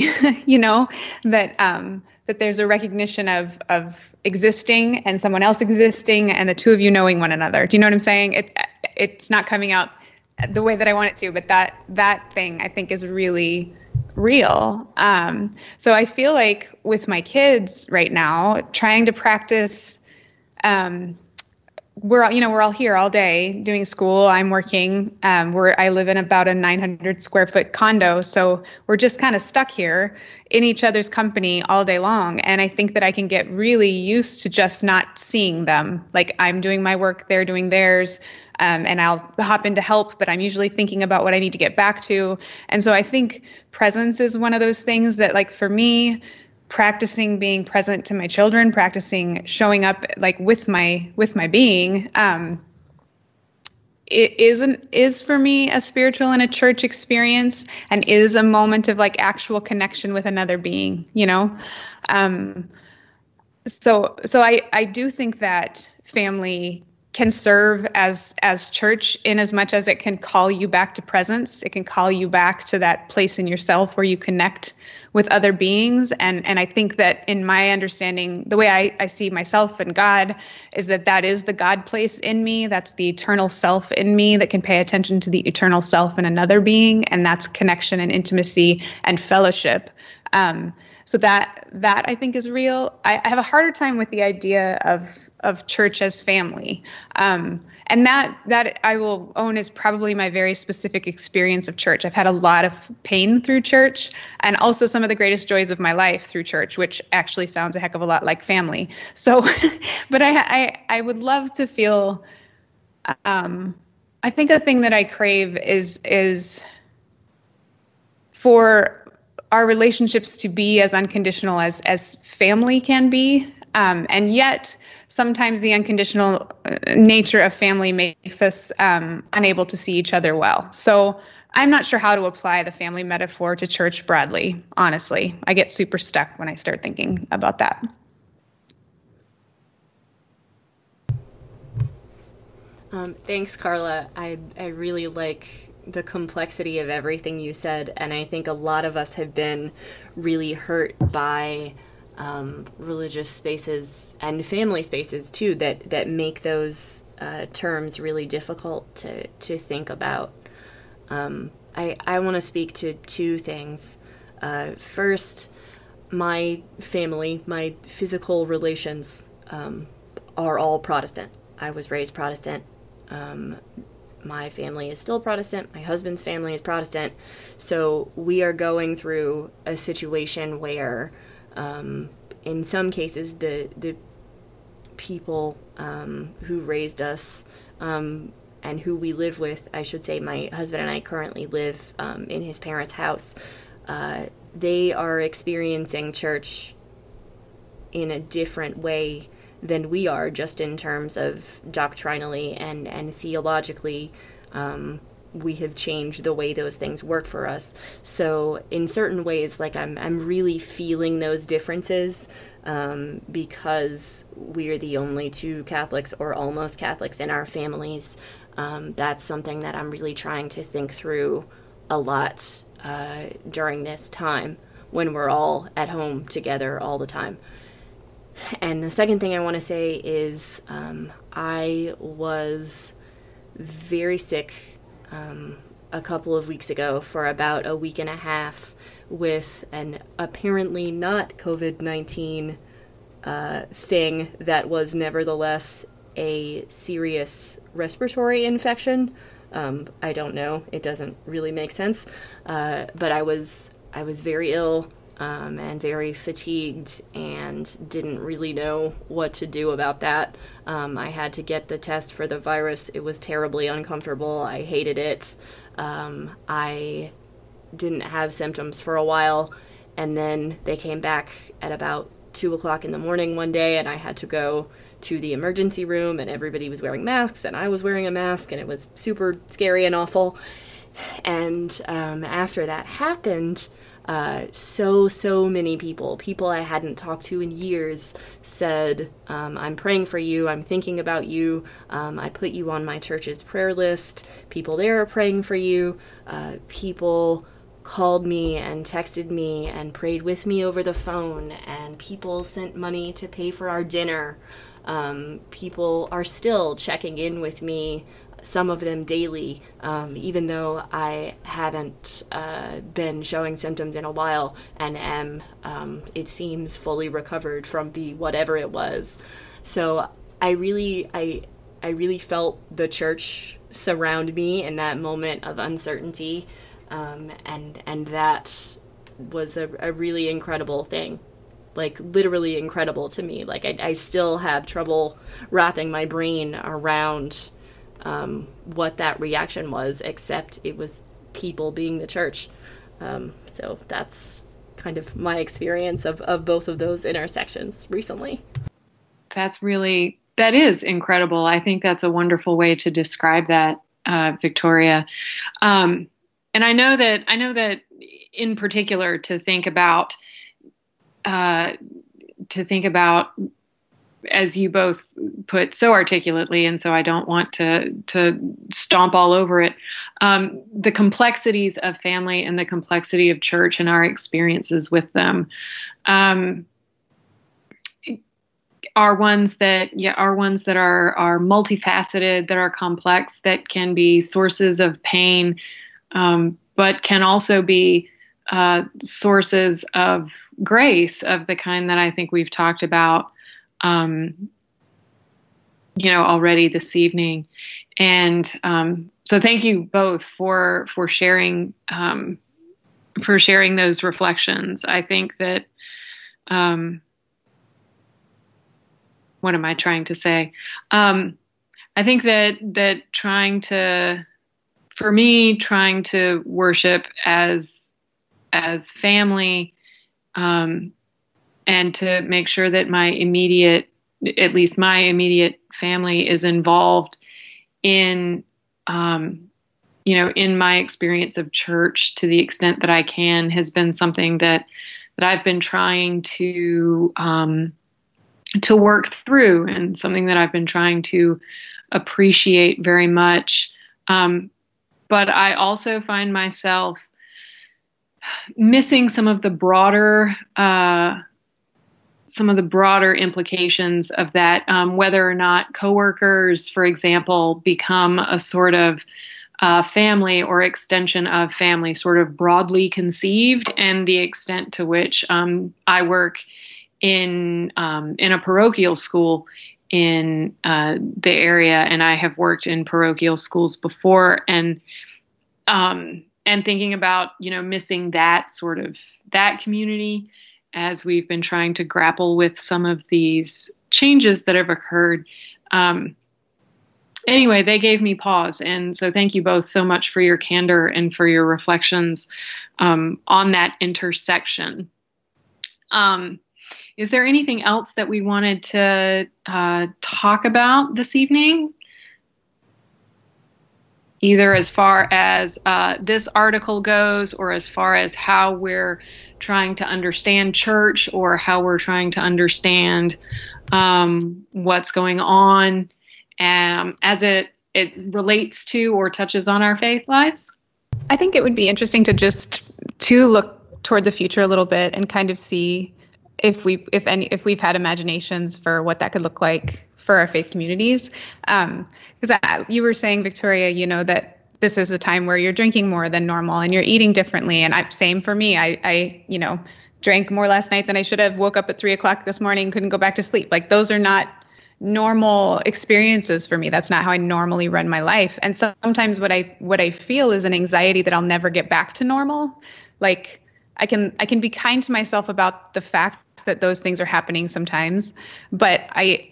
Speaker 5: you know? That um that there's a recognition of of existing and someone else existing and the two of you knowing one another. Do you know what i'm saying? It it's not coming out the way that I want it to, but that that thing I think is really real. Um, so I feel like with my kids right now, trying to practice. Um, we're all, you know we're all here all day doing school. I'm working. Um, we're I live in about a 900 square foot condo, so we're just kind of stuck here in each other's company all day long. And I think that I can get really used to just not seeing them. Like I'm doing my work, they're doing theirs um, and I'll hop in to help, but I'm usually thinking about what I need to get back to. And so I think presence is one of those things that, like, for me, practicing being present to my children, practicing showing up like with my with my being. Um, it isn't is for me a spiritual and a church experience and is a moment of like actual connection with another being you know um, so so i i do think that family can serve as as church in as much as it can call you back to presence. It can call you back to that place in yourself where you connect with other beings. And and i think that in my understanding the way i, I see myself and god is that that is the god place in me. That's the eternal self in me that can pay attention to the eternal self in another being. And that's connection and intimacy and fellowship. Um, so that that i think is real. I, I have a harder time with the idea of of church as family. Um, and that that I will own is probably my very specific experience of church. I've had a lot of pain through church, and also some of the greatest joys of my life through church, which actually sounds a heck of a lot like family. So, but I I, I would love to feel. Um, I think a thing that I crave is is for our relationships to be as unconditional as as family can be, um, and yet sometimes the unconditional uh, nature of family makes us um, unable to see each other well. So I'm not sure how to apply the family metaphor to church broadly, honestly. I get super stuck when I start thinking about that.
Speaker 4: Um, thanks, Carla. I I really like the complexity of everything you said, and I think a lot of us have been really hurt by um, religious spaces and family spaces too that that make those uh, terms really difficult to to think about. Um, I I want to speak to two things. Uh, first, my family, my physical relations, um, are all Protestant. I was raised Protestant. Um, my family is still Protestant. My husband's family is Protestant. So we are going through a situation where, um, in some cases, the the people um, who raised us um, and who we live with, I should say, my husband and I currently live um, in his parents' house. Uh, they are experiencing church in a different way than we are, just in terms of doctrinally and, and theologically. Um, we have changed the way those things work for us. So in certain ways, like I'm, I'm really feeling those differences um, because we're the only two Catholics or almost Catholics in our families. Um, that's something that I'm really trying to think through a lot uh, during this time when we're all at home together all the time. And the second thing I want to say is um, I was very sick um, a couple of weeks ago for about a week and a half with an apparently not COVID 19 uh, thing that was nevertheless a serious respiratory infection. Um, I don't know. It doesn't really make sense. Uh, but I was I was very ill um, and very fatigued and didn't really know what to do about that. Um, I had to get the test for the virus. It was terribly uncomfortable. I hated it. Um, I didn't have symptoms for a while, and then they came back at about two o'clock in the morning one day, and I had to go to the emergency room, and everybody was wearing masks, and I was wearing a mask, and it was super scary and awful. And um, after that happened, uh, so, so many people, people I hadn't talked to in years, said, um, I'm praying for you, I'm thinking about you, um, I put you on my church's prayer list. People there are praying for you. Uh, people called me and texted me and prayed with me over the phone, and people sent money to pay for our dinner. Um, people are still checking in with me some of them daily, um, even though I haven't uh, been showing symptoms in a while and am, um, it seems, fully recovered from the whatever it was. So I really, I, I really felt the church surround me in that moment of uncertainty, um, and and that was a, a really incredible thing like literally incredible to me. Like I, I still have trouble wrapping my brain around um, what that reaction was, except it was people being the church. Um, so that's kind of my experience of, of both of those intersections recently.
Speaker 3: That's really, that is incredible. I think that's a wonderful way to describe that, uh, Victoria. Um, and I know that, I know that in particular to think about, uh, to think about as you both put so articulately, and so I don't want to to stomp all over it. Um, the complexities of family and the complexity of church and our experiences with them um, are ones that yeah are ones that are are multifaceted, that are complex, that can be sources of pain, um, but can also be uh, sources of grace of the kind that I think we've talked about um, you know, already this evening. And um, so, thank you both for for sharing um, for sharing those reflections. I think that um, what am I trying to say? Um, I think that that trying to, for me, trying to worship as as family um, and to make sure that my immediate, at least my immediate family, is involved in, um, you know, in my experience of church to the extent that I can has been something that that I've been trying to um, to work through, and something that I've been trying to appreciate very much. Um, but I also find myself missing some of the broader uh, some of the broader implications of that, um, whether or not coworkers, for example, become a sort of uh, family or extension of family, sort of broadly conceived, and the extent to which um, I work in um, in a parochial school in uh, the area, and I have worked in parochial schools before, and um, and thinking about you know missing that sort of that community as we've been trying to grapple with some of these changes that have occurred. Um, anyway, they gave me pause. And so thank you both so much for your candor and for your reflections um, on that intersection. Um, is there anything else that we wanted to uh, talk about this evening? Either as far as uh, this article goes, or as far as how we're trying to understand church, or how we're trying to understand um, what's going on um, as it it relates to or touches on our faith lives?
Speaker 5: I think it would be interesting to just to look toward the future a little bit and kind of see if we if any if we've had imaginations for what that could look like for our faith communities. Because um, you were saying, Victoria, you know that this is a time where you're drinking more than normal and you're eating differently. And I same for me. I I you know drank more last night than I should have. Woke up at three o'clock this morning, couldn't go back to sleep. Like those are not normal experiences for me that's not how i normally run my life and sometimes what i what i feel is an anxiety that i'll never get back to normal like i can i can be kind to myself about the fact that those things are happening sometimes but i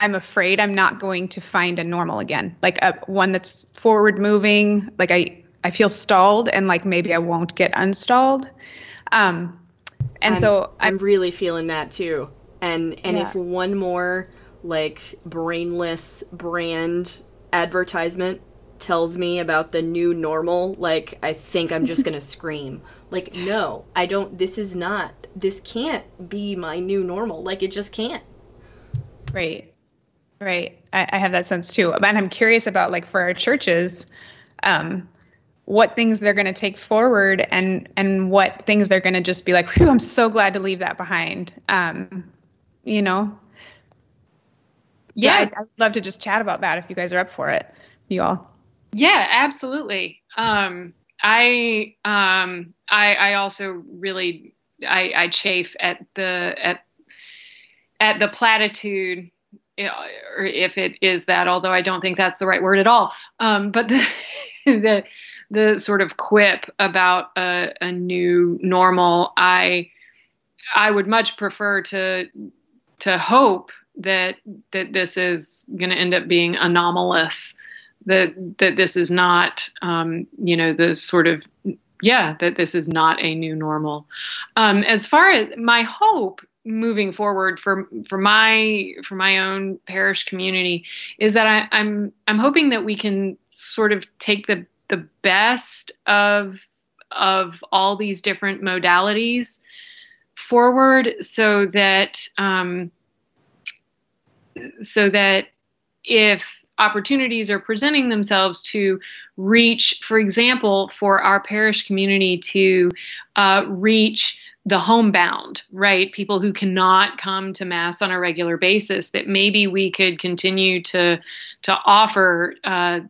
Speaker 5: i'm afraid i'm not going to find a normal again. Like a one that's forward moving like i i feel stalled and like maybe i won't get unstalled. Um and
Speaker 4: I'm,
Speaker 5: so
Speaker 4: I'm, I'm really feeling that too. And and
Speaker 5: Yeah.
Speaker 4: if one more like brainless brand advertisement tells me about the new normal like i think i'm just gonna scream. Like no i don't this is not this can't be my new normal. Like it just can't
Speaker 5: Right. Right. I, I have that sense too. And I'm curious about like for our churches, um, what things they're going to take forward and and what things they're going to just be like, whew, I'm so glad to leave that behind. Um, you know? Yeah,
Speaker 3: Yes.
Speaker 5: I'd, I'd love to just chat about that if you guys are up for it. You all.
Speaker 3: Yeah, absolutely. Um, I um, I I also really I, I chafe at the at at the platitude, or if it is that, although I don't think that's the right word at all. Um, but the the the sort of quip about a, a new normal, I I would much prefer to to hope that that this is going to end up being anomalous that that this is not um, you know the sort of yeah that this is not a new normal um, as far as my hope moving forward for for my for my own parish community is that I, I'm I'm hoping that we can sort of take the the best of of all these different modalities forward so that um, so that if opportunities are presenting themselves to reach, for example, for our parish community to uh, reach the homebound, right? People who cannot come to mass on a regular basis, that maybe we could continue to to offer uh,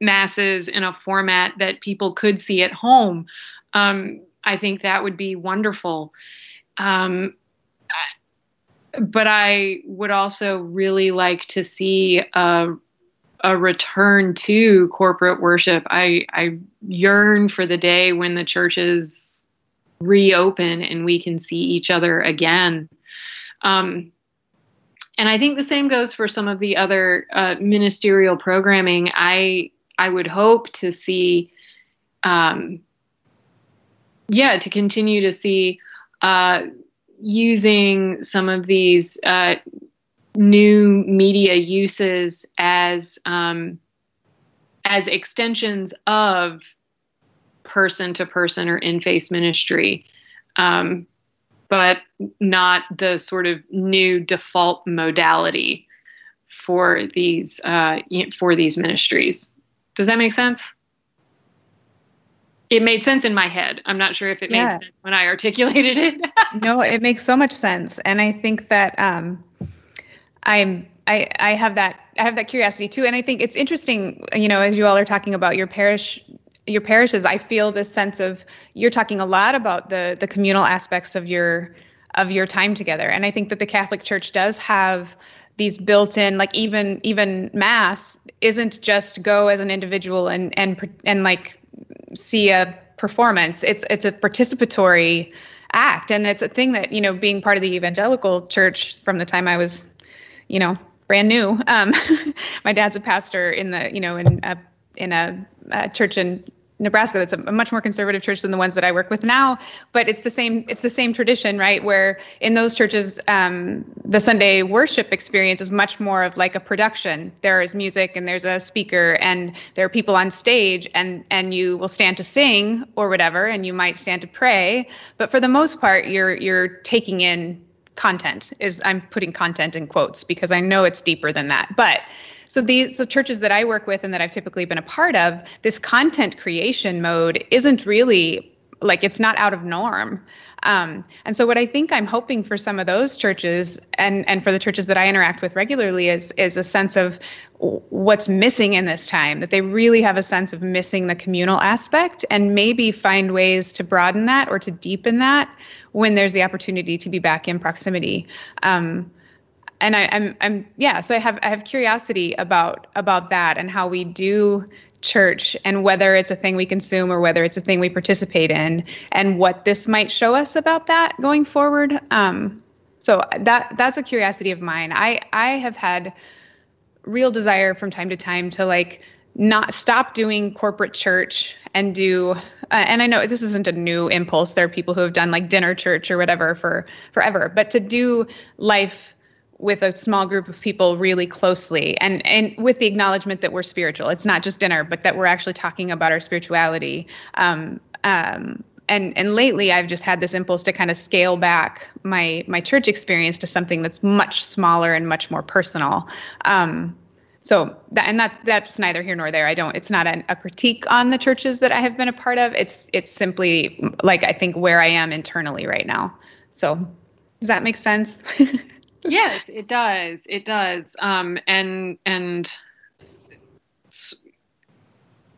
Speaker 3: masses in a format that people could see at home. Um, I think that would be wonderful. Um, but I would also really like to see a, a return to corporate worship. I, I yearn for the day when the churches reopen and we can see each other again. Um, and I think the same goes for some of the other uh, ministerial programming. I I would hope to see, um, yeah, to continue to see uh, using some of these uh, new media uses as um, as extensions of person to person or in face ministry, um, but not the sort of new default modality for these uh, for these ministries. Does that make sense? It made sense in my head. I'm not sure if it
Speaker 5: Yeah.
Speaker 3: made sense when I articulated it.
Speaker 5: no, it makes so much sense, and I think that um, I'm I I have that I have that curiosity too, and I think it's interesting. You know, as you all are talking about your parish your parishes, I feel this sense of you're talking a lot about the the communal aspects of your of your time together, and I think that the Catholic Church does have these built-in like even even mass isn't just go as an individual and and and like see a performance. It's it's a participatory act. And it's a thing that you know being part of the evangelical church from the time i was you know brand new um my dad's a pastor in the you know in a in a, a church in Nebraska that's a, much more conservative church than the ones that I work with now but it's the same it's the same tradition right where in those churches um, the Sunday worship experience is much more of like a production. There is music and there's a speaker and there are people on stage and and you will stand to sing or whatever and you might stand to pray but for the most part you're you're taking in content is I'm putting content in quotes because I know it's deeper than that but so the so churches that I work with and that I've typically been a part of, this content creation mode isn't really like it's not out of norm. Um, and so what I think I'm hoping for some of those churches and and for the churches that I interact with regularly is is a sense of what's missing in this time that they really have a sense of missing the communal aspect and maybe find ways to broaden that or to deepen that when there's the opportunity to be back in proximity. Um, and I, I'm I'm yeah, so I have I have curiosity about about that and how we do church and whether it's a thing we consume or whether it's a thing we participate in and what this might show us about that going forward. Um, so that that's a curiosity of mine. I I have had real desire from time to time to like not stop doing corporate church and do uh, and i know this isn't a new impulse there are people who have done like dinner church or whatever for forever but to do life with a small group of people really closely and and with the acknowledgement that we're spiritual it's not just dinner but that we're actually talking about our spirituality um, um, and and lately I've just had this impulse to kind of scale back my my church experience to something that's much smaller and much more personal. Um, so that and that that's neither here nor there. I don't. It's not an, a critique on the churches that I have been a part of. It's it's simply like I think where I am internally right now. So does that make sense?
Speaker 3: yes, it does. It does. Um, and and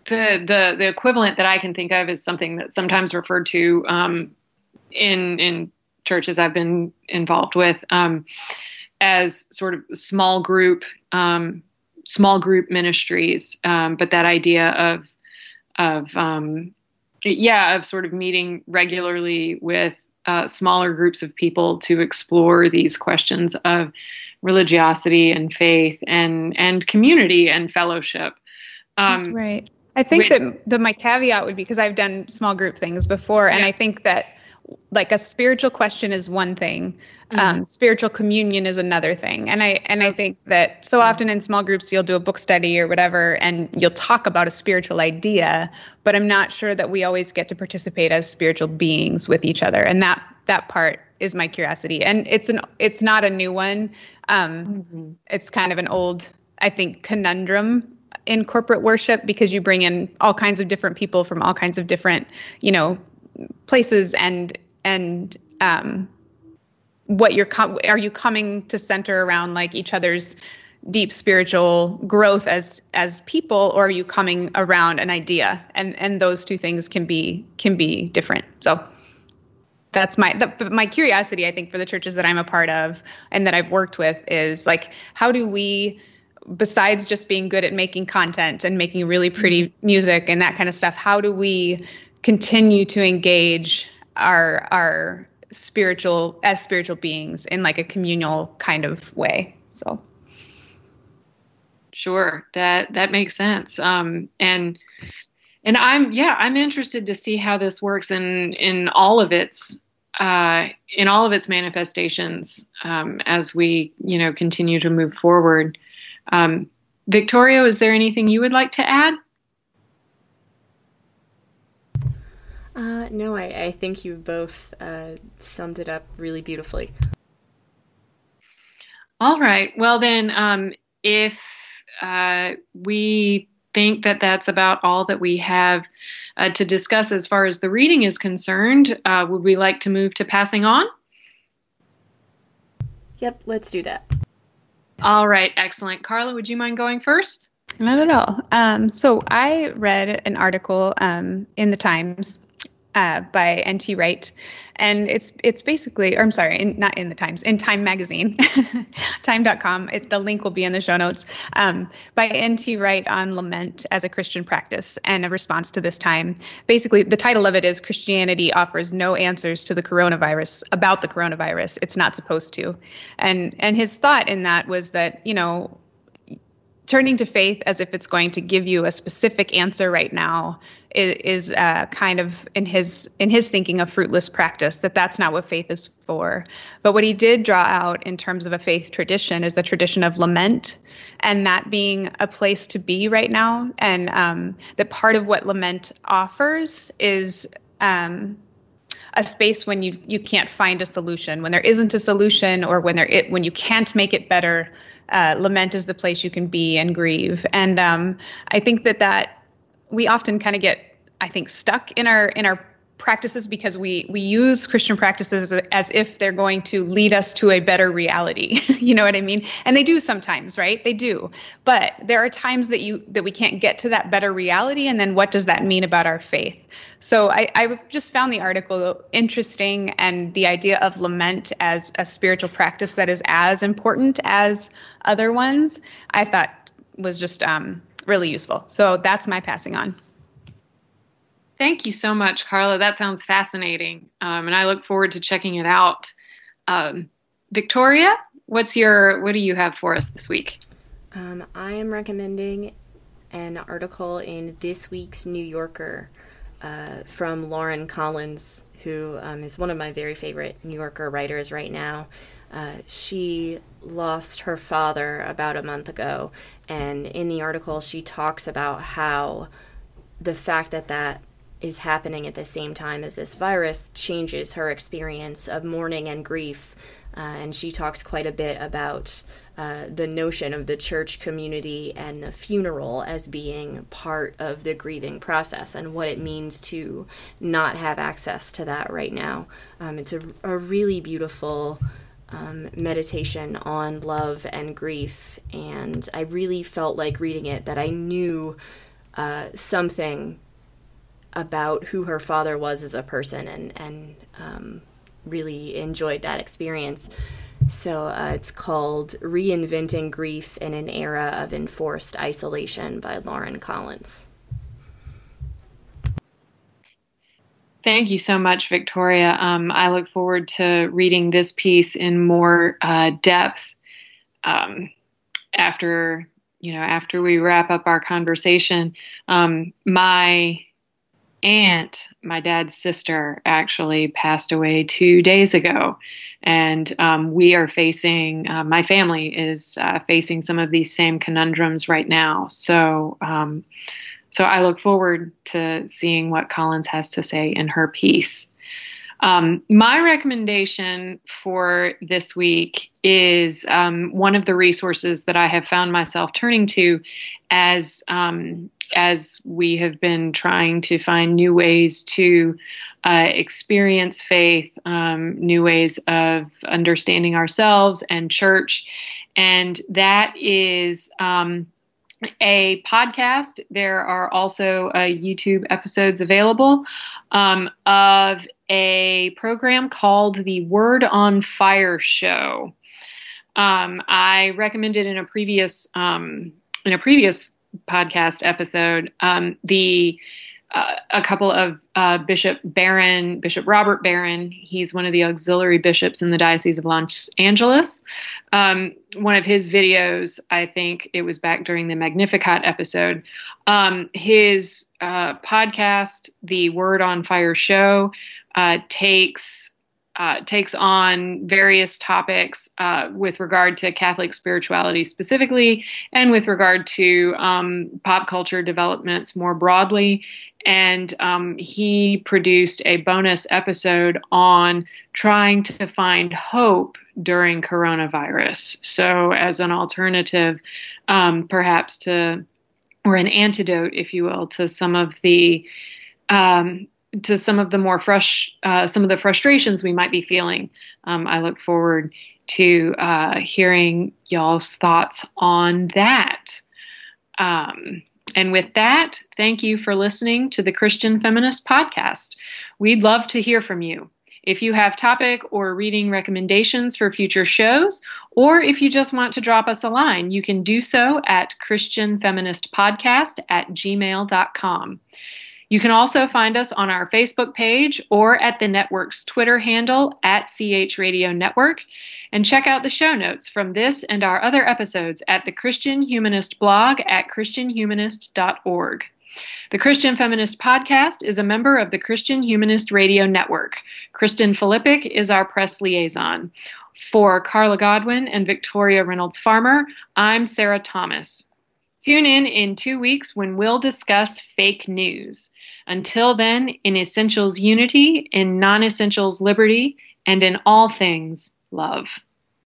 Speaker 3: the the the equivalent that I can think of is something that's sometimes referred to um, in in churches I've been involved with um, as sort of small group um, small group ministries. Um, but that idea of of um, yeah of sort of meeting regularly with uh, smaller groups of people to explore these questions of religiosity and faith and and community and fellowship. Um,
Speaker 5: right. I think that the my caveat would be because I've done small group things before, and
Speaker 3: Yeah.
Speaker 5: I think that like a spiritual question is one thing,
Speaker 3: Mm-hmm.
Speaker 5: um, spiritual communion is another thing, and I and I think that so often in small groups you'll do a book study or whatever, and you'll talk about a spiritual idea, but I'm not sure that we always get to participate as spiritual beings with each other, and that that part is my curiosity, and it's an it's not a new one. Um, It's kind of an old, I think, conundrum in corporate worship because you bring in all kinds of different people from all kinds of different, you know, places and and um, what you're com- are you coming to center around like each other's deep spiritual growth as as people or are you coming around an idea? And and those two things can be can be different. So that's my the, my curiosity i think for the churches that i'm a part of and that i've worked with is like how do we besides just being good at making content and making really pretty music and that kind of stuff how do we continue to engage our our spiritual as spiritual beings in like a communal kind of way so
Speaker 3: Sure, that that makes sense. Um, and and I'm yeah, I'm interested to see how this works in in all of its uh, in all of its manifestations um, as we you know continue to move forward. Um, Victoria, is there anything you would like to add?
Speaker 4: Uh, no, I, I think you both uh, summed it up really beautifully.
Speaker 3: All right. Well, then, um, if uh, we think that that's about all that we have uh, to discuss as far as the reading is concerned, uh, would we like to move to passing on?
Speaker 4: Yep, let's do that.
Speaker 3: All right, excellent. Carla, would you mind going first?
Speaker 5: Not at all. Um, so I read an article um, in the Times uh, by N.T. Wright, and it's it's basically, or I'm sorry, in, not in the Times, in Time Magazine, Time.com. It, the link will be in the show notes. Um, by N.T. Wright on lament as a Christian practice and a response to this time. Basically, the title of it is Christianity offers no answers to the coronavirus about the coronavirus. It's not supposed to, and and his thought in that was that you know turning to faith as if it's going to give you a specific answer right now is, uh, kind of in his in his thinking a fruitless practice that that's not what faith is for. But what he did draw out in terms of a faith tradition is the tradition of lament and that being a place to be right now. And um, that part of what lament offers is um, a space when you you can't find a solution. When there isn't a solution or when there it when you can't make it better uh, lament is the place you can be and grieve. And um, i think that that we often kind of get i think stuck in our in our practices because we we use christian practices as, as if they're going to lead us to a better reality. You know what i mean? And they do sometimes right? They do. But there are times that you that we can't get to that better reality. And then what does that mean about our faith so I, I just found the article interesting and the idea of lament as a spiritual practice that is as important as other ones i thought was just um, really useful so that's my passing on
Speaker 3: Thank you so much, Carla. That sounds fascinating, um, and I look forward to checking it out. Um, Victoria, what's your what do you have for us this week?
Speaker 4: Um, I am recommending an article in this week's New Yorker uh, from Lauren Collins, who um, is one of my very favorite New Yorker writers right now. Uh, she lost her father about a month ago, and in the article, she talks about how the fact that that is happening at the same time as this virus changes her experience of mourning and grief. Uh, and she talks quite a bit about uh, the notion of the church community and the funeral as being part of the grieving process and what it means to not have access to that right now. Um, it's a, a really beautiful. Um, meditation on love and grief, and I really felt like reading it that I knew uh, something about who her father was as a person and and um, really enjoyed that experience. So uh, it's called Reinventing Grief in an Era of Enforced Isolation by Lauren Collins.
Speaker 3: Thank you so much, Victoria. Um, I look forward to reading this piece in more uh, depth um, after you know after we wrap up our conversation. Um, my aunt, my dad's sister, actually passed away two days ago. And um, we are facing, uh, my family is uh, facing some of these same conundrums right now. So, um, so I look forward to seeing what Collins has to say in her piece. Um, my recommendation for this week is um, one of the resources that I have found myself turning to as um, as we have been trying to find new ways to uh, experience faith, um, new ways of understanding ourselves and church. And that is um, a podcast. There are also uh, YouTube episodes available um, of a program called the Word on Fire Show. Um, I recommended in a previous um, in a previous podcast episode, um, the uh, a couple of uh, Bishop Barron, Bishop Robert Barron. He's one of the auxiliary bishops in the Diocese of Los Angeles. Um, one of his videos, I think it was back during the Magnificat episode. Um, his uh, podcast, the Word on Fire Show, uh, takes uh, takes on various topics uh, with regard to Catholic spirituality specifically, and with regard to um, pop culture developments more broadly. And um, he produced a bonus episode on trying to find hope during coronavirus. So, as an alternative, um, perhaps to, or an antidote, if you will, to some of the um, to some of the more fresh, uh, some of the frustrations we might be feeling. Um, I look forward to uh, hearing y'all's thoughts on that. Um, and with that, thank you for listening to the Christian Feminist Podcast. We'd love to hear from you. If you have topic or reading recommendations for future shows, or if you just want to drop us a line, you can do so at ChristianFeministPodcast at gmail.com. You can also find us on our Facebook page or at the network's Twitter handle at CH Radio Network. And check out the show notes from this and our other episodes at the Christian Humanist blog at ChristianHumanist.org. The Christian Feminist Podcast is a member of the Christian Humanist Radio Network. Kristen Filippic is our press liaison. For Carla Godwin and Victoria Reynolds Farmer, I'm Sarah Thomas. Tune in in two weeks when we'll discuss fake news. Until then, in essentials unity, in non essentials liberty, and in all things love.